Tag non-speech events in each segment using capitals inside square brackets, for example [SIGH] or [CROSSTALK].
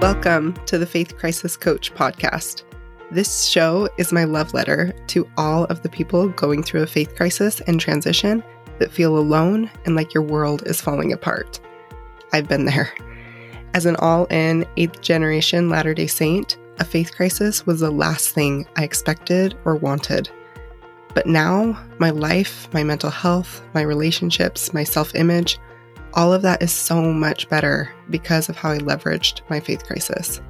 Welcome to the Faith Crisis Coach podcast. This show is my love letter to all of the people going through a faith crisis and transition that feel alone and like your world is falling apart. I've been there. As an all in, eighth generation Latter day Saint, a faith crisis was the last thing I expected or wanted. But now, my life, my mental health, my relationships, my self image, all of that is so much better because of how I leveraged my faith crisis.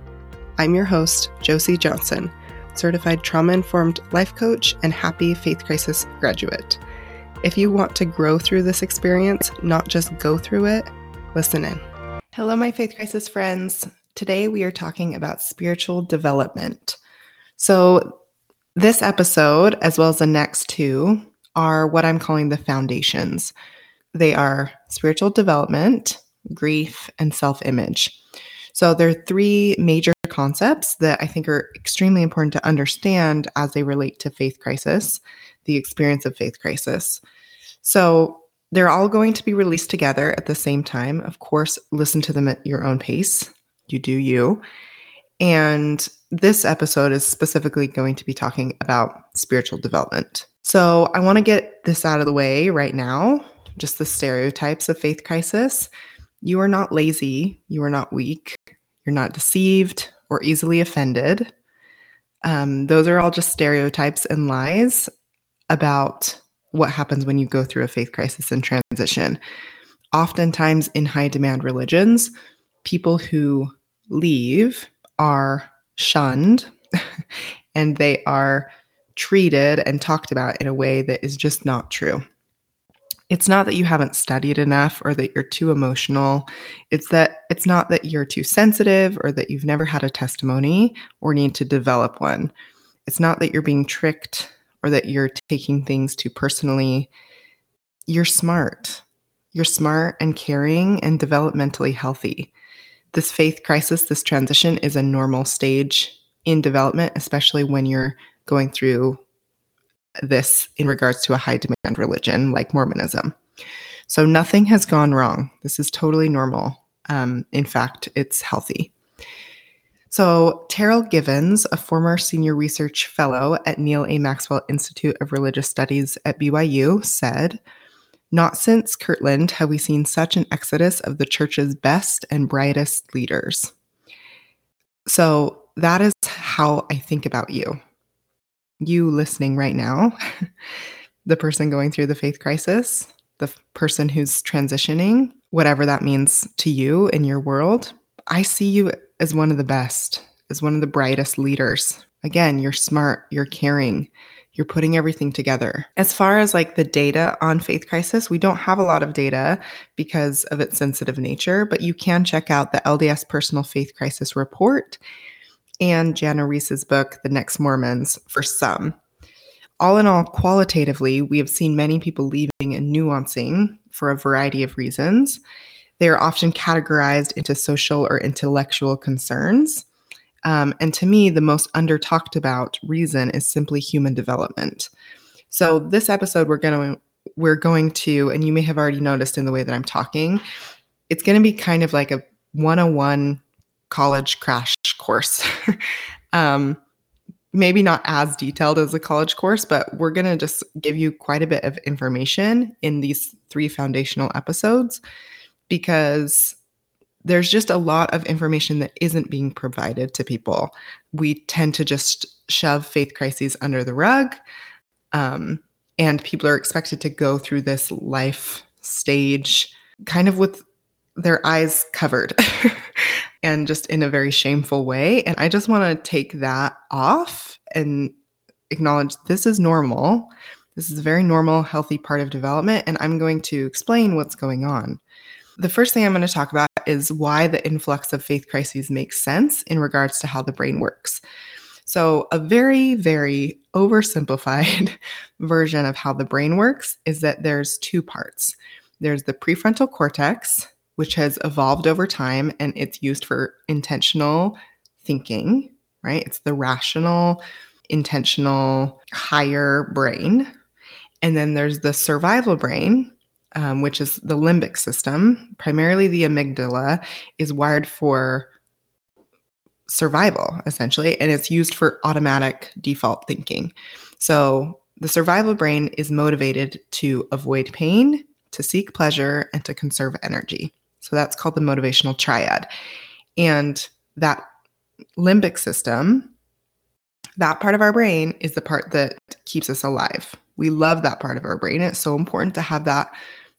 I'm your host, Josie Johnson, certified trauma informed life coach and happy faith crisis graduate. If you want to grow through this experience, not just go through it, listen in. Hello, my faith crisis friends. Today we are talking about spiritual development. So, this episode, as well as the next two, are what I'm calling the foundations. They are spiritual development, grief, and self image. So, there are three major concepts that I think are extremely important to understand as they relate to faith crisis, the experience of faith crisis. So, they're all going to be released together at the same time. Of course, listen to them at your own pace you do you. And this episode is specifically going to be talking about spiritual development. So I want to get this out of the way right now just the stereotypes of faith crisis. You are not lazy, you are not weak, you're not deceived or easily offended. Um, those are all just stereotypes and lies about what happens when you go through a faith crisis and transition. Oftentimes, in high demand religions, people who leave are shunned [LAUGHS] and they are treated and talked about in a way that is just not true. It's not that you haven't studied enough or that you're too emotional. It's that it's not that you're too sensitive or that you've never had a testimony or need to develop one. It's not that you're being tricked or that you're taking things too personally. You're smart. You're smart and caring and developmentally healthy this faith crisis, this transition is a normal stage in development, especially when you're going through this in regards to a high demand religion like Mormonism. So nothing has gone wrong. This is totally normal. Um, in fact, it's healthy. So, Terryl Givens, a former senior research fellow at Neal A. Maxwell Institute of Religious Studies at BYU, said, not since Kirtland have we seen such an exodus of the church's best and brightest leaders. So that is how I think about you. You listening right now, [LAUGHS] the person going through the faith crisis, the person who's transitioning, whatever that means to you in your world. I see you as one of the best, as one of the brightest leaders. Again, you're smart, you're caring, you're putting everything together. As far as like the data on faith crisis, we don't have a lot of data because of its sensitive nature, but you can check out the LDS Personal Faith Crisis Report and Jana Riess's book, The Next Mormons, for some. All in all, qualitatively, we have seen many people leaving and nuancing for a variety of reasons. They are often categorized into social or intellectual concerns. Um, and to me, the most under talked about reason is simply human development. So this episode, we're going to we're going to, and you may have already noticed in the way that I'm talking, it's going to be kind of like a 101 college crash course. [LAUGHS] um, maybe not as detailed as a college course, but we're going to just give you quite a bit of information in these three foundational episodes because there's just a lot of information that isn't being provided to people. We tend to just shove faith crises under the rug. Um, and people are expected to go through this life stage kind of with their eyes covered [LAUGHS] and just in a very shameful way. And I just want to take that off and acknowledge this is normal. This is a very normal, healthy part of development. And I'm going to explain what's going on. The first thing I'm going to talk about is why the influx of faith crises makes sense in regards to how the brain works. So, a very, very oversimplified [LAUGHS] version of how the brain works is that there's two parts there's the prefrontal cortex, which has evolved over time and it's used for intentional thinking, right? It's the rational, intentional, higher brain. And then there's the survival brain, um, which is the limbic system, primarily the amygdala, is wired for survival, essentially, and it's used for automatic default thinking. So the survival brain is motivated to avoid pain, to seek pleasure, and to conserve energy. So that's called the motivational triad. And that limbic system, that part of our brain is the part that keeps us alive. We love that part of our brain. It's so important to have that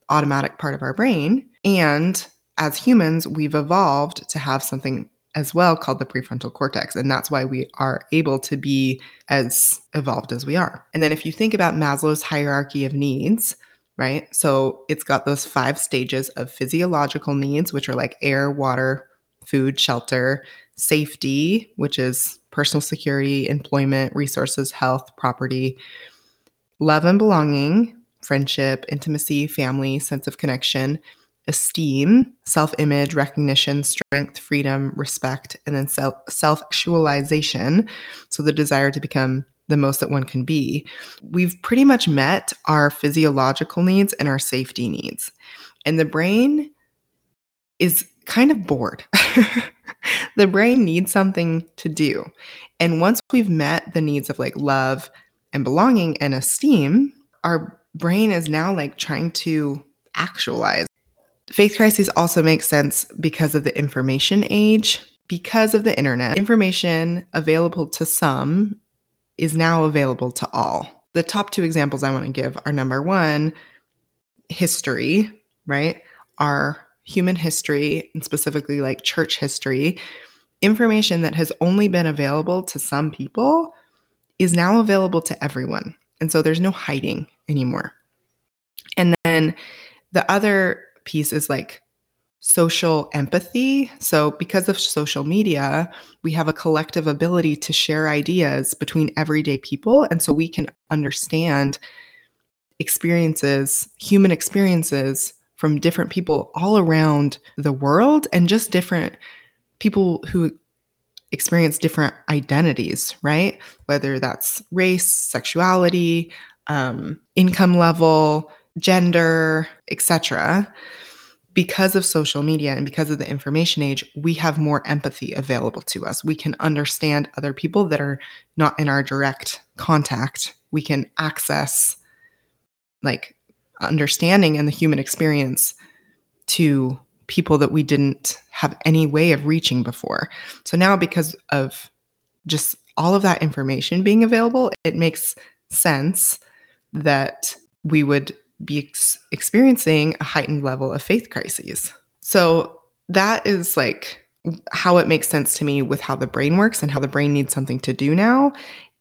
automatic part of our brain. And as humans, we've evolved to have something as well called the prefrontal cortex. And that's why we are able to be as evolved as we are. And then if you think about Maslow's hierarchy of needs, right? So it's got those five stages of physiological needs, which are like air, water, food, shelter, safety, which is personal security, employment, resources, health, property, love and belonging, friendship, intimacy, family, sense of connection, esteem, self image, recognition, strength, freedom, respect, and then self actualization. So the desire to become the most that one can be. We've pretty much met our physiological needs and our safety needs. And the brain is kind of bored. [LAUGHS] the brain needs something to do. And once we've met the needs of like love and belonging and esteem, our brain is now like trying to actualize. Faith crises also make sense because of the information age, because of the internet. Information available to some is now available to all. The top two examples I want to give are number one, history, right? Our human history, and specifically like church history, information that has only been available to some people is now available to everyone. And so there's no hiding anymore. And then the other piece is like social empathy. So, because of social media, we have a collective ability to share ideas between everyday people. And so we can understand experiences, human experiences from different people all around the world and just different people who experience different identities, right? Whether that's race, sexuality, um, income level, gender, etc because of social media and because of the information age, we have more empathy available to us. We can understand other people that are not in our direct contact. We can access like understanding and the human experience to people that we didn't have any way of reaching before. So now, because of just all of that information being available, it makes sense that we would be ex- experiencing a heightened level of faith crises. So that is like how it makes sense to me with how the brain works and how the brain needs something to do now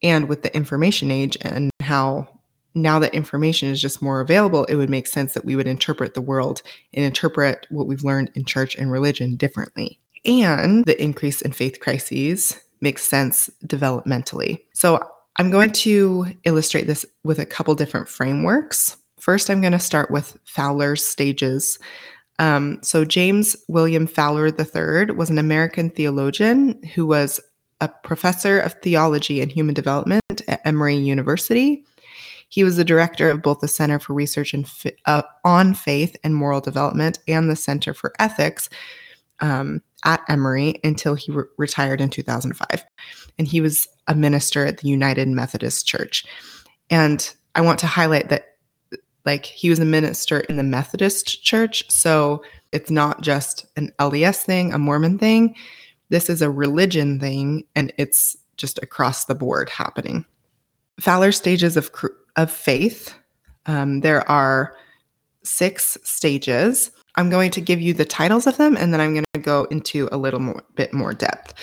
and with the information age and how now that information is just more available it would make sense that we would interpret the world and interpret what we've learned in church and religion differently. And the increase in faith crises makes sense developmentally. So i'm going to illustrate this with a couple different frameworks First, I'm going to start with Fowler's stages. Um, so, James William Fowler III was an American theologian who was a professor of theology and human development at Emory University. He was the director of both the Center for Research uh, on Faith and Moral Development and the Center for Ethics um, at Emory until he re- retired in 2005. And he was a minister at the United Methodist Church. And I want to highlight that like he was a minister in the Methodist church. So it's not just an LDS thing, a Mormon thing. This is a religion thing, and it's just across the board happening. Fowler stages of, of faith. Um, there are six stages. I'm going to give you the titles of them, and then I'm going to go into a little more, bit more depth.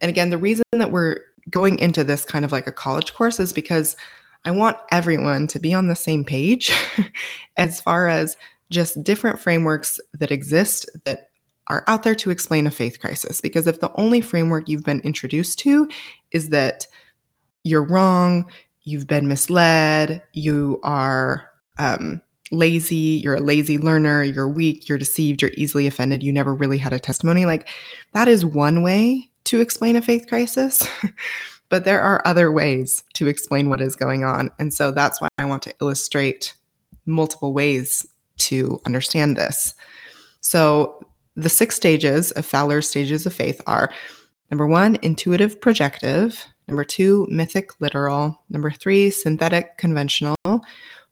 And again, the reason that we're going into this kind of like a college course is because I want everyone to be on the same page [LAUGHS] as far as just different frameworks that exist that are out there to explain a faith crisis. Because if the only framework you've been introduced to is that you're wrong, you've been misled, you are um, lazy, you're a lazy learner, you're weak, you're deceived, you're easily offended, you never really had a testimony, like that is one way to explain a faith crisis. [LAUGHS] But there are other ways to explain what is going on. And so that's why I want to illustrate multiple ways to understand this. So the six stages of Fowler's stages of faith are Number one, intuitive projective. Number two, mythic literal. Number three, synthetic conventional.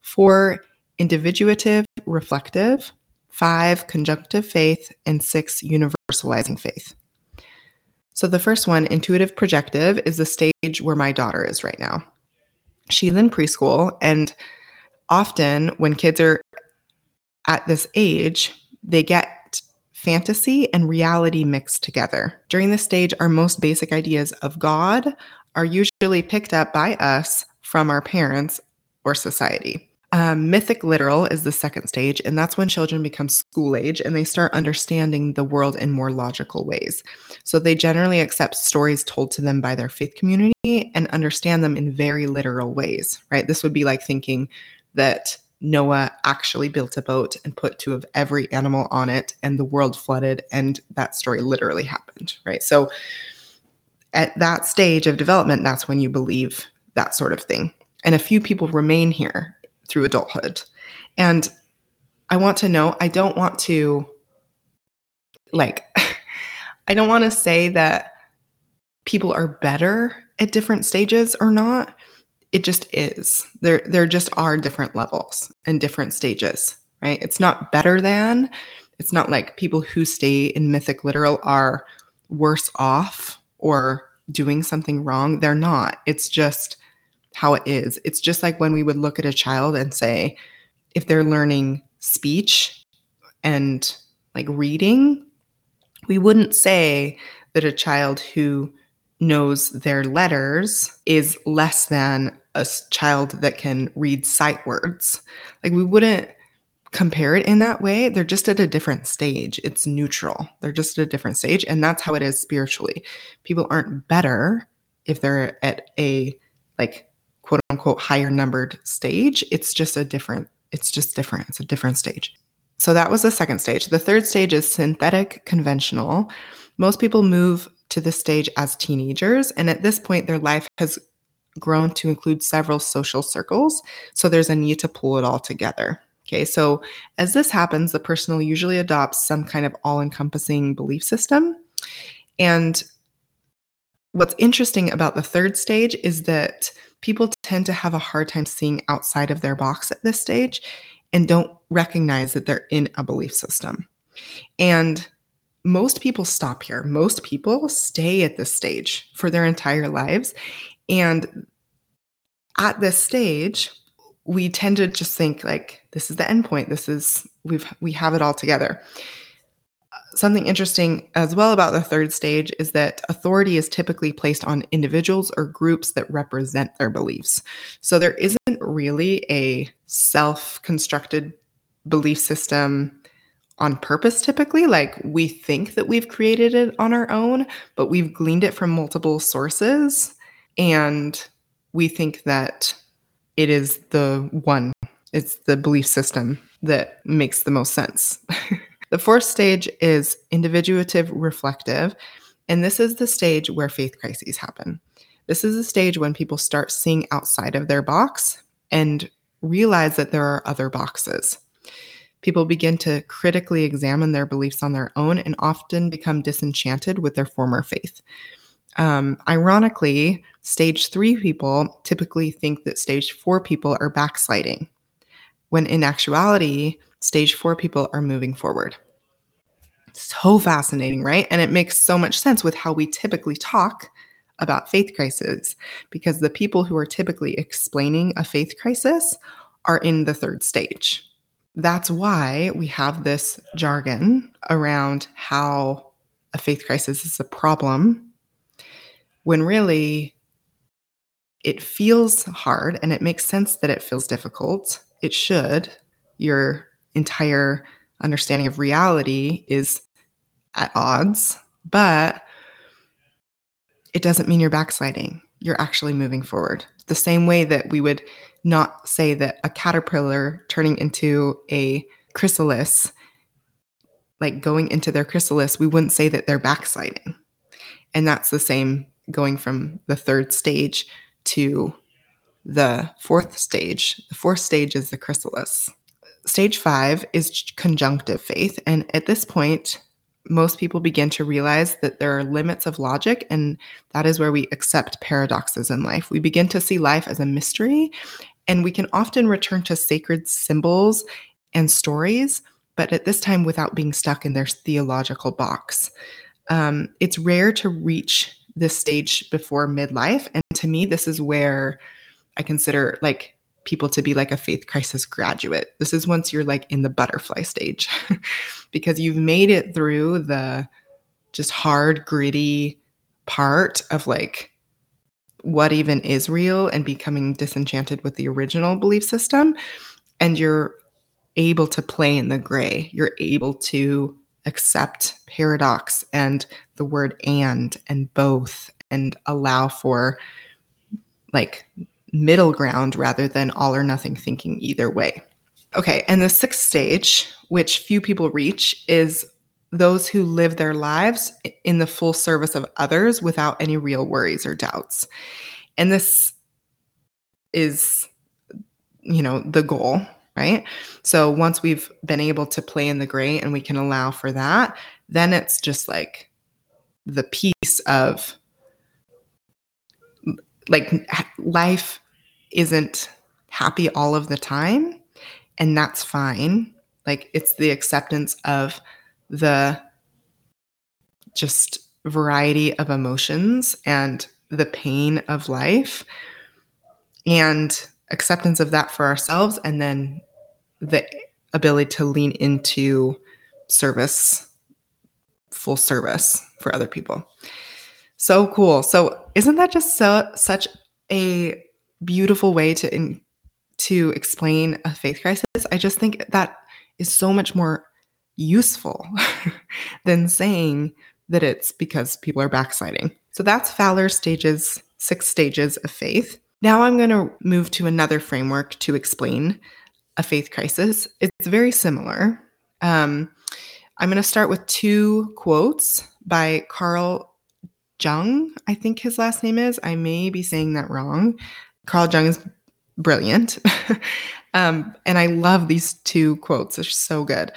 Four, individuative reflective. Five, conjunctive faith. And six, universalizing faith. So the first one, intuitive projective, is the stage where my daughter is right now. She's in preschool, and often when kids are at this age, they get fantasy and reality mixed together. During this stage, our most basic ideas of God are usually picked up by us from our parents or society. Um, mythic literal is the second stage, and that's when children become school age and they start understanding the world in more logical ways. So they generally accept stories told to them by their faith community and understand them in very literal ways, right? This would be like thinking that Noah actually built a boat and put two of every animal on it, and the world flooded, and that story literally happened, right? So at that stage of development, that's when you believe that sort of thing. And a few people remain here through adulthood. And I want to know, I don't want to like [LAUGHS] I don't want to say that people are better at different stages or not. It just is. There there just are different levels and different stages, right? It's not better than. It's not like people who stay in mythic literal are worse off or doing something wrong. They're not. It's just how it is. It's just like when we would look at a child and say, if they're learning speech and like reading, we wouldn't say that a child who knows their letters is less than a child that can read sight words. Like we wouldn't compare it in that way. They're just at a different stage. It's neutral. They're just at a different stage. And that's how it is spiritually. People aren't better if they're at a like quote unquote higher numbered stage. It's just a different, it's just different. It's a different stage. So that was the second stage. The third stage is synthetic conventional. Most people move to this stage as teenagers. And at this point, their life has grown to include several social circles. So there's a need to pull it all together. Okay, so as this happens, the person will usually adopt some kind of all encompassing belief system. And what's interesting about the third stage is that people tend to have a hard time seeing outside of their box at this stage and don't recognize that they're in a belief system. And most people stop here. Most people stay at this stage for their entire lives. And at this stage, we tend to just think like this is the end point. This is we've we have it all together something interesting as well about the third stage is that authority is typically placed on individuals or groups that represent their beliefs. So there isn't really a self constructed belief system on purpose typically like we think that we've created it on our own but we've gleaned it from multiple sources and we think that it is the one it's the belief system that makes the most sense [LAUGHS] The fourth stage is individuative reflective, and this is the stage where faith crises happen. This is the stage when people start seeing outside of their box and realize that there are other boxes. People begin to critically examine their beliefs on their own and often become disenchanted with their former faith. Um, ironically, stage three people typically think that stage four people are backsliding, when in actuality, stage four people are moving forward. So fascinating, right? And it makes so much sense with how we typically talk about faith crises because the people who are typically explaining a faith crisis are in the third stage. That's why we have this jargon around how a faith crisis is a problem when really it feels hard and it makes sense that it feels difficult. It should. Your entire understanding of reality is at odds, but it doesn't mean you're backsliding. You're actually moving forward. The same way that we would not say that a caterpillar turning into a chrysalis, like going into their chrysalis, we wouldn't say that they're backsliding. And that's the same going from the third stage to the fourth stage. The fourth stage is the chrysalis. Stage five is conjunctive faith. And at this point, most people begin to realize that there are limits of logic, and that is where we accept paradoxes in life. We begin to see life as a mystery, and we can often return to sacred symbols and stories, but at this time without being stuck in their theological box. Um, it's rare to reach this stage before midlife. And to me, this is where I consider like people to be like a faith crisis graduate. This is once you're like in the butterfly stage [LAUGHS] because you've made it through the just hard, gritty part of like what even is real and becoming disenchanted with the original belief system. And you're able to play in the gray. You're able to accept paradox and the word and and both and allow for like middle ground rather than all or nothing thinking either way. Okay, and the sixth stage, which few people reach, is those who live their lives in the full service of others without any real worries or doubts. And this is, you know, the goal, right? So once we've been able to play in the gray and we can allow for that, then it's just like the piece of like life isn't happy all of the time and that's fine like it's the acceptance of the just variety of emotions and the pain of life and acceptance of that for ourselves and then the ability to lean into service full service for other people so cool. So isn't that just so such a beautiful way to in, to explain a faith crisis? I just think that is so much more useful [LAUGHS] than saying that it's because people are backsliding. So that's Fowler's stages, six stages of faith. Now I'm going to move to another framework to explain a faith crisis. It's very similar. Um, I'm going to start with two quotes by Carl Jung, I think his last name is. I may be saying that wrong. Carl Jung is brilliant. [LAUGHS] um, and I love these two quotes. They're so good.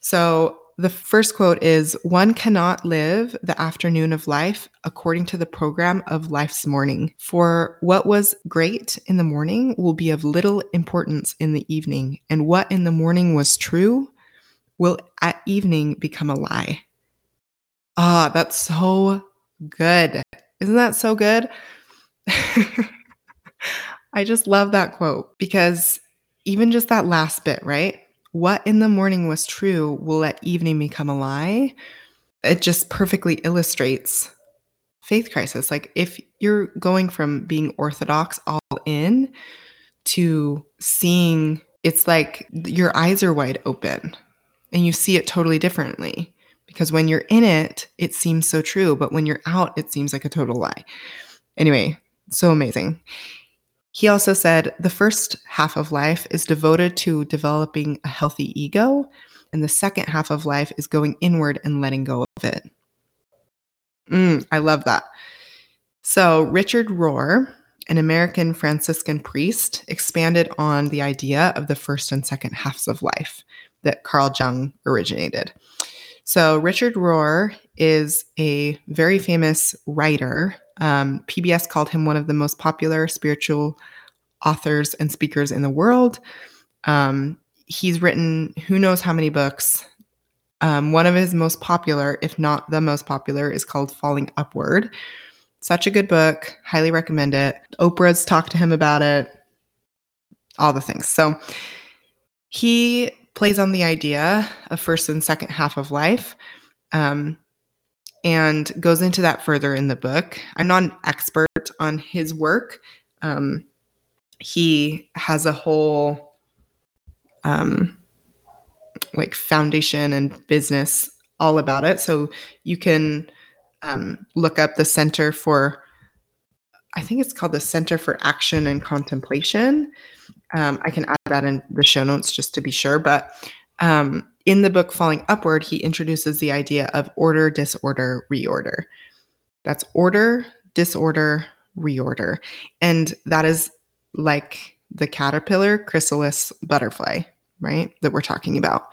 So the first quote is One cannot live the afternoon of life according to the program of life's morning. For what was great in the morning will be of little importance in the evening, and what in the morning was true will at evening become a lie. Ah, that's so good. Isn't that so good? [LAUGHS] I just love that quote because even just that last bit, right? What in the morning was true will at evening become a lie. It just perfectly illustrates faith crisis. Like if you're going from being orthodox all in to seeing it's like your eyes are wide open and you see it totally differently because when you're in it, it seems so true, but when you're out, it seems like a total lie. Anyway, so amazing. He also said the first half of life is devoted to developing a healthy ego, and the second half of life is going inward and letting go of it. Mm, I love that. So, Richard Rohr, an American Franciscan priest, expanded on the idea of the first and second halves of life that Carl Jung originated. So, Richard Rohr is a very famous writer. Um, PBS called him one of the most popular spiritual authors and speakers in the world. Um, he's written who knows how many books. Um, one of his most popular, if not the most popular, is called Falling Upward. Such a good book. Highly recommend it. Oprah's talked to him about it. All the things. So he plays on the idea of first and second half of life um, and goes into that further in the book. I'm not an expert on his work. Um, he has a whole um, like foundation and business all about it. So you can um, look up the Center for, I think it's called the Center for Action and Contemplation. Um, I can add that in the show notes just to be sure. But um, in the book Falling Upward, he introduces the idea of order, disorder, reorder. That's order, disorder, reorder. And that is like the caterpillar, chrysalis, butterfly, right? That we're talking about.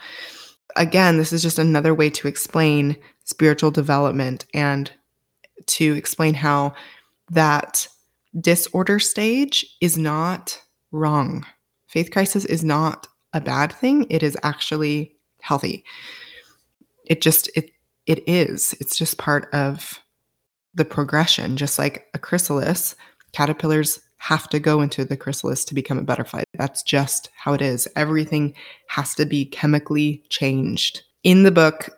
again, this is just another way to explain spiritual development and to explain how that disorder stage is not wrong. Faith crisis is not a bad thing. It is actually healthy. It just it it is. It's just part of the progression, just like a chrysalis. Caterpillars have to go into the chrysalis to become a butterfly. That's just how it is. Everything has to be chemically changed. In the book,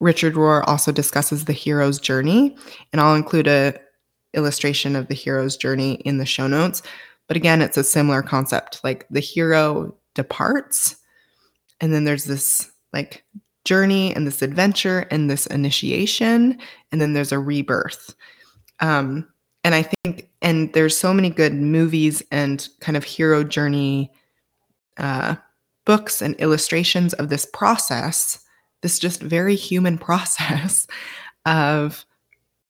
Richard Rohr also discusses the hero's journey, and I'll include a illustration of the hero's journey in the show notes. But again, it's a similar concept. Like the hero departs, and then there's this like journey and this adventure and this initiation, and then there's a rebirth. Um, and I think, and there's so many good movies and kind of hero journey uh, books and illustrations of this process, this just very human [LAUGHS] process of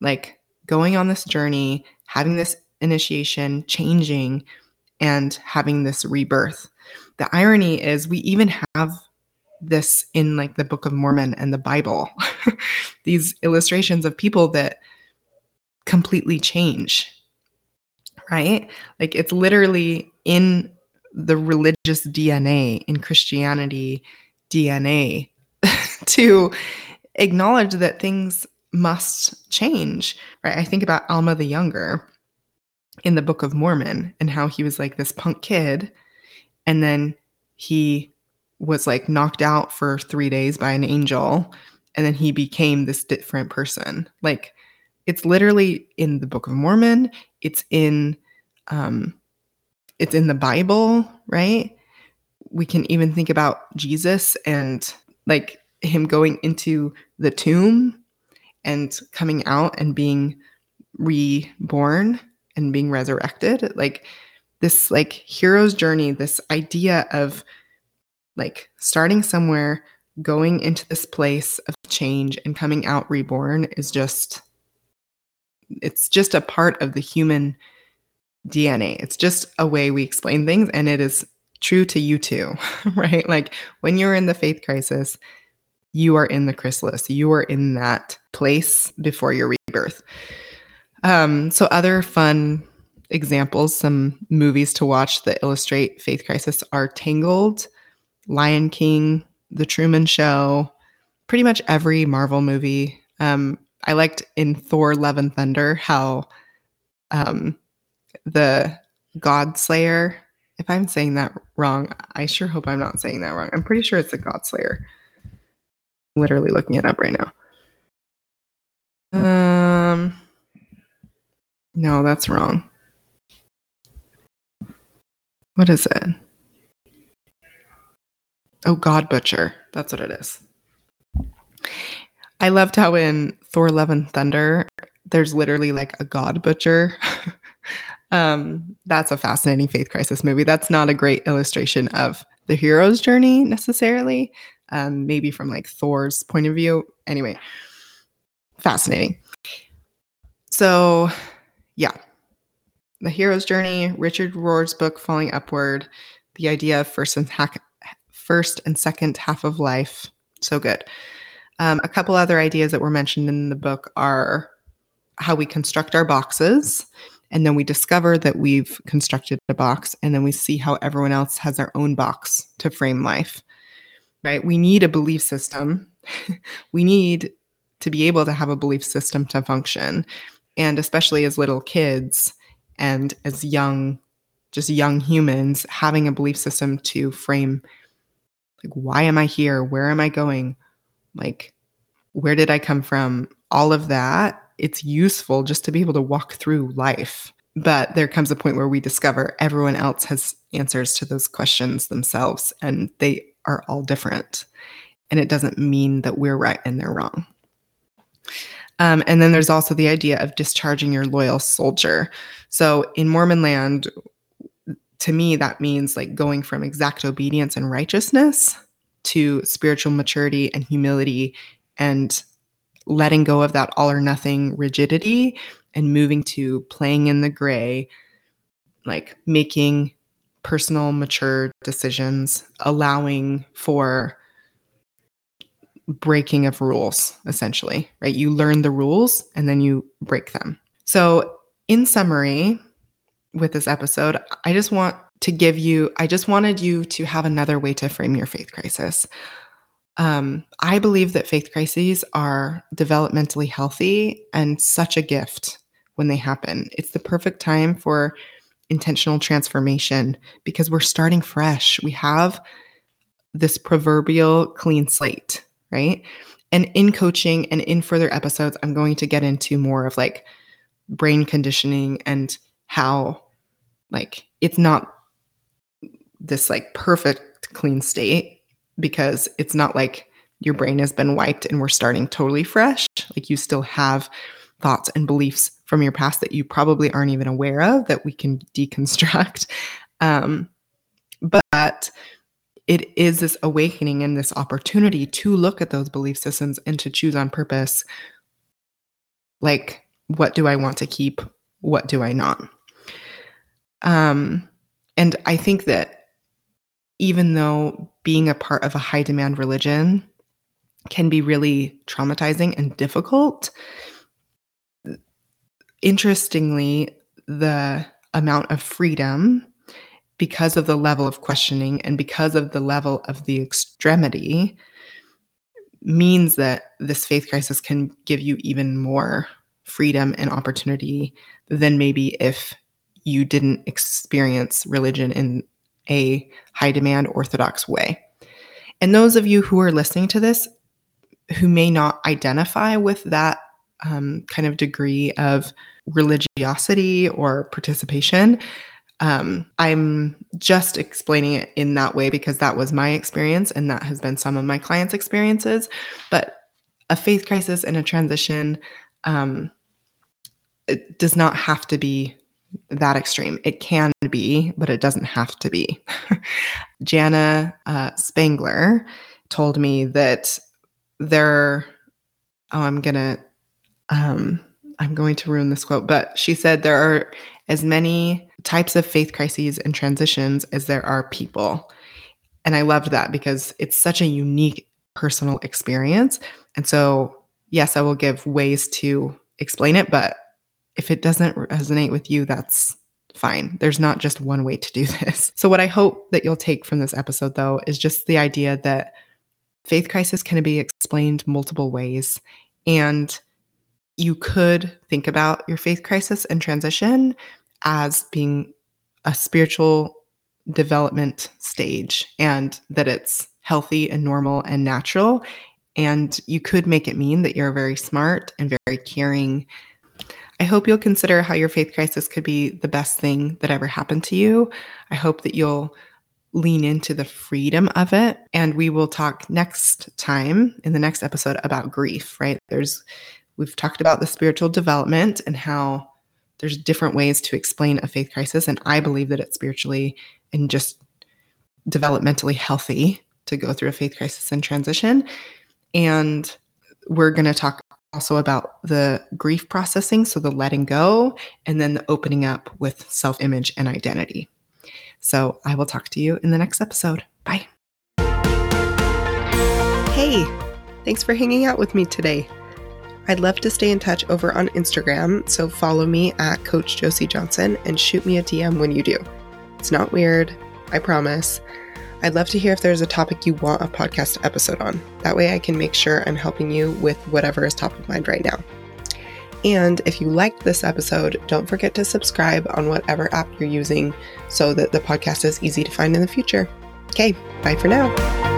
like going on this journey, having this initiation, changing, and having this rebirth. The irony is, we even have this in like the Book of Mormon and the Bible. [LAUGHS] These illustrations of people that completely change, right? Like it's literally in the religious DNA, in Christianity DNA, [LAUGHS] to acknowledge that things must change, right? I think about Alma the Younger in the Book of Mormon and how he was like this punk kid. And then he was like knocked out for three days by an angel. And then he became this different person. Like it's literally in the Book of Mormon. It's in um it's in the Bible, right? We can even think about Jesus and like him going into the tomb and coming out and being reborn and being resurrected like this like hero's journey this idea of like starting somewhere going into this place of change and coming out reborn is just it's just a part of the human DNA. It's just a way we explain things and it is true to you too, [LAUGHS] right? Like when you're in the faith crisis, you are in the chrysalis. You are in that place before your rebirth. Um, so other fun examples, some movies to watch that illustrate faith crisis are Tangled, Lion King, The Truman Show, pretty much every Marvel movie. Um, I liked in Thor Love and Thunder how um, the God Slayer, if I'm saying that wrong, I sure hope I'm not saying that wrong. I'm pretty sure it's the God Slayer. literally looking it up right now. Um, no, that's wrong. What is it? Oh, God Butcher. That's what it is. I loved how in Thor Love and Thunder, there's literally like a God Butcher. [LAUGHS] um, that's a fascinating faith crisis movie. That's not a great illustration of the hero's journey necessarily. Um, maybe from like Thor's point of view. Anyway, fascinating. So, yeah, the hero's journey, Richard Rohr's book, Falling Upward, the idea of first and first and second half of life. So good. Um, a couple other ideas that were mentioned in the book are how we construct our boxes. And then we discover that we've constructed a box, and then we see how everyone else has their own box to frame life, right? We need a belief system. [LAUGHS] we need to be able to have a belief system to function. And especially as little kids and as young, just young humans, having a belief system to frame like, why am I here? Where am I going? Like, where did I come from? All of that. It's useful just to be able to walk through life. But there comes a point where we discover everyone else has answers to those questions themselves, and they are all different. And it doesn't mean that we're right and they're wrong. Um, and then there's also the idea of discharging your loyal soldier. So in Mormon land, to me, that means like going from exact obedience and righteousness to spiritual maturity and humility and letting go of that all or nothing rigidity and moving to playing in the gray, like making personal, mature decisions, allowing for breaking of rules, essentially, right? You learn the rules and then you break them. So, in summary, with this episode, I just want to give you, I just wanted you to have another way to frame your faith crisis. Um, I believe that faith crises are developmentally healthy and such a gift when they happen. It's the perfect time for intentional transformation because we're starting fresh. We have this proverbial clean slate, right? And in coaching and in further episodes, I'm going to get into more of like brain conditioning and how, like, it's not this like perfect clean state because it's not like your brain has been wiped and we're starting totally fresh. Like, you still have thoughts and beliefs from your past that you probably aren't even aware of that we can deconstruct. [LAUGHS] Um, but it is this awakening and this opportunity to look at those belief systems and to choose on purpose like what do i want to keep? What do i not? Um and i think that even though being a part of a high demand religion can be really traumatizing and difficult interestingly the amount of freedom because of the level of questioning and because of the level of the extremity means that this faith crisis can give you even more freedom and opportunity than maybe if you didn't experience religion in a high demand orthodox way. And those of you who are listening to this who may not identify with that um, kind of degree of religiosity or participation, um, I'm just explaining it in that way because that was my experience and that has been some of my clients' experiences. But a faith crisis and a transition um, it does not have to be that extreme. It can be, but it doesn't have to be. [LAUGHS] Jana uh, Spangler told me that there, oh, I'm to, um, I'm going to ruin this quote, but she said there are as many types of faith crises and transitions as there are people. And I loved that because it's such a unique personal experience. And so, yes, I will give ways to explain it, but if it doesn't resonate with you, that's fine. There's not just one way to do [LAUGHS] this. So, what I hope that you'll take from this episode, though, is just the idea that faith crisis can be explained multiple ways. And you could think about your faith crisis and transition as being a spiritual development stage and that it's healthy and normal and natural. And you could make it mean that you're very smart and very caring. I hope you'll consider how your faith crisis could be the best thing that ever happened to you. I hope that you'll lean into the freedom of it. And we will talk next time in the next episode about grief, right? There's We've talked about the spiritual development and how there's different ways to explain a faith crisis. And I believe that it's spiritually and just developmentally healthy to go through a faith crisis and transition. And we're going to talk also about the grief processing, so the letting go, and then the opening up with self image and identity. So I will talk to you in the next episode. Bye. Hey, thanks for hanging out with me today. I'd love to stay in touch over on Instagram, so follow me at Coach Josie Johnson and shoot me a DM when you do. It's not weird, I promise. I'd love to hear if there's a topic you want a podcast episode on. That way I can make sure I'm helping you with whatever is top of mind right now. And if you liked this episode, don't forget to subscribe on whatever app you're using so that the podcast is easy to find in the future. Okay, bye for now.